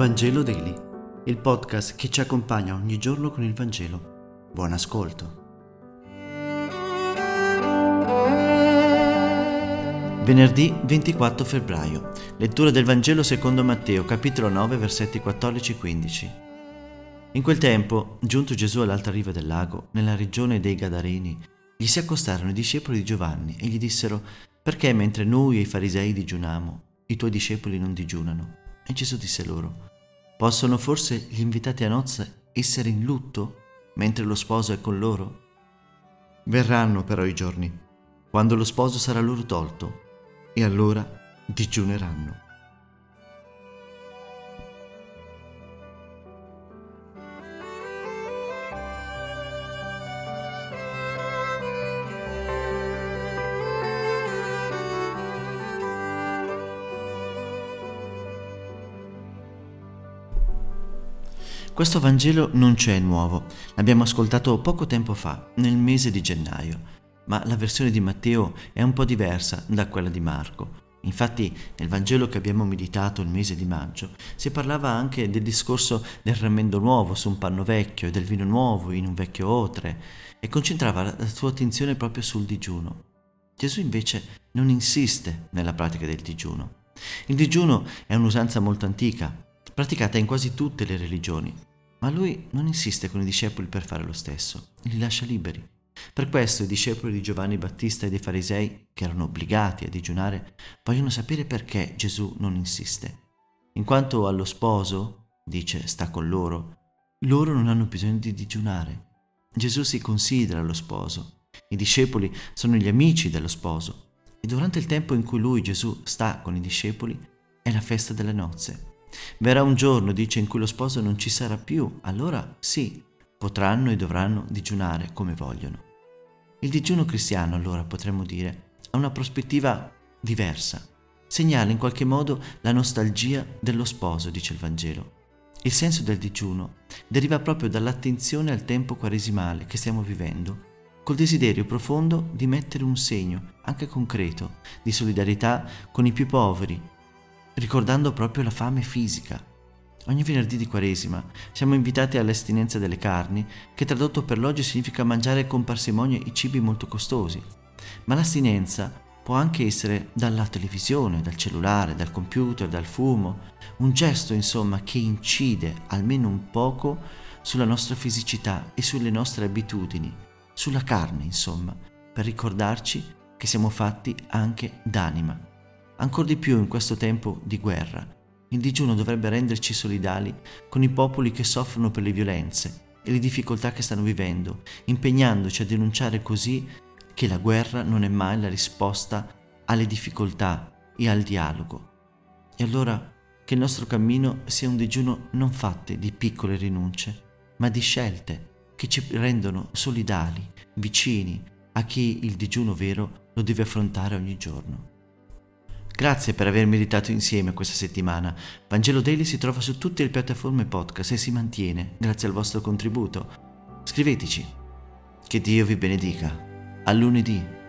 Vangelo Daily, il podcast che ci accompagna ogni giorno con il Vangelo. Buon ascolto. Venerdì 24 febbraio. Lettura del Vangelo secondo Matteo, capitolo 9, versetti 14 e 15. In quel tempo, giunto Gesù all'alta riva del lago, nella regione dei Gadareni, gli si accostarono i discepoli di Giovanni e gli dissero: Perché mentre noi e i farisei digiuniamo, i tuoi discepoli non digiunano? E Gesù disse loro, possono forse gli invitati a nozze essere in lutto mentre lo sposo è con loro? Verranno però i giorni, quando lo sposo sarà loro tolto, e allora digiuneranno. Questo Vangelo non c'è nuovo, l'abbiamo ascoltato poco tempo fa, nel mese di gennaio, ma la versione di Matteo è un po' diversa da quella di Marco. Infatti nel Vangelo che abbiamo meditato il mese di maggio si parlava anche del discorso del rammendo nuovo su un panno vecchio e del vino nuovo in un vecchio otre e concentrava la sua attenzione proprio sul digiuno. Gesù invece non insiste nella pratica del digiuno. Il digiuno è un'usanza molto antica, praticata in quasi tutte le religioni, ma lui non insiste con i discepoli per fare lo stesso, li lascia liberi. Per questo i discepoli di Giovanni Battista e dei farisei, che erano obbligati a digiunare, vogliono sapere perché Gesù non insiste. In quanto allo sposo, dice, sta con loro, loro non hanno bisogno di digiunare. Gesù si considera lo sposo. I discepoli sono gli amici dello sposo. E durante il tempo in cui lui, Gesù, sta con i discepoli, è la festa delle nozze. Verrà un giorno, dice, in cui lo sposo non ci sarà più, allora sì, potranno e dovranno digiunare come vogliono. Il digiuno cristiano, allora, potremmo dire, ha una prospettiva diversa. Segnala in qualche modo la nostalgia dello sposo, dice il Vangelo. Il senso del digiuno deriva proprio dall'attenzione al tempo quaresimale che stiamo vivendo, col desiderio profondo di mettere un segno, anche concreto, di solidarietà con i più poveri, ricordando proprio la fame fisica. Ogni venerdì di Quaresima siamo invitati all'astinenza delle carni, che tradotto per l'oggi significa mangiare con parsimonia i cibi molto costosi. Ma l'astinenza può anche essere dalla televisione, dal cellulare, dal computer, dal fumo, un gesto insomma che incide almeno un poco sulla nostra fisicità e sulle nostre abitudini, sulla carne insomma, per ricordarci che siamo fatti anche d'anima ancora di più in questo tempo di guerra. Il digiuno dovrebbe renderci solidali con i popoli che soffrono per le violenze e le difficoltà che stanno vivendo, impegnandoci a denunciare così che la guerra non è mai la risposta alle difficoltà e al dialogo. E allora che il nostro cammino sia un digiuno non fatto di piccole rinunce, ma di scelte che ci rendono solidali, vicini a chi il digiuno vero lo deve affrontare ogni giorno. Grazie per aver meditato insieme questa settimana. Vangelo Daily si trova su tutte le piattaforme podcast e si mantiene grazie al vostro contributo. Scriveteci. Che Dio vi benedica. A lunedì.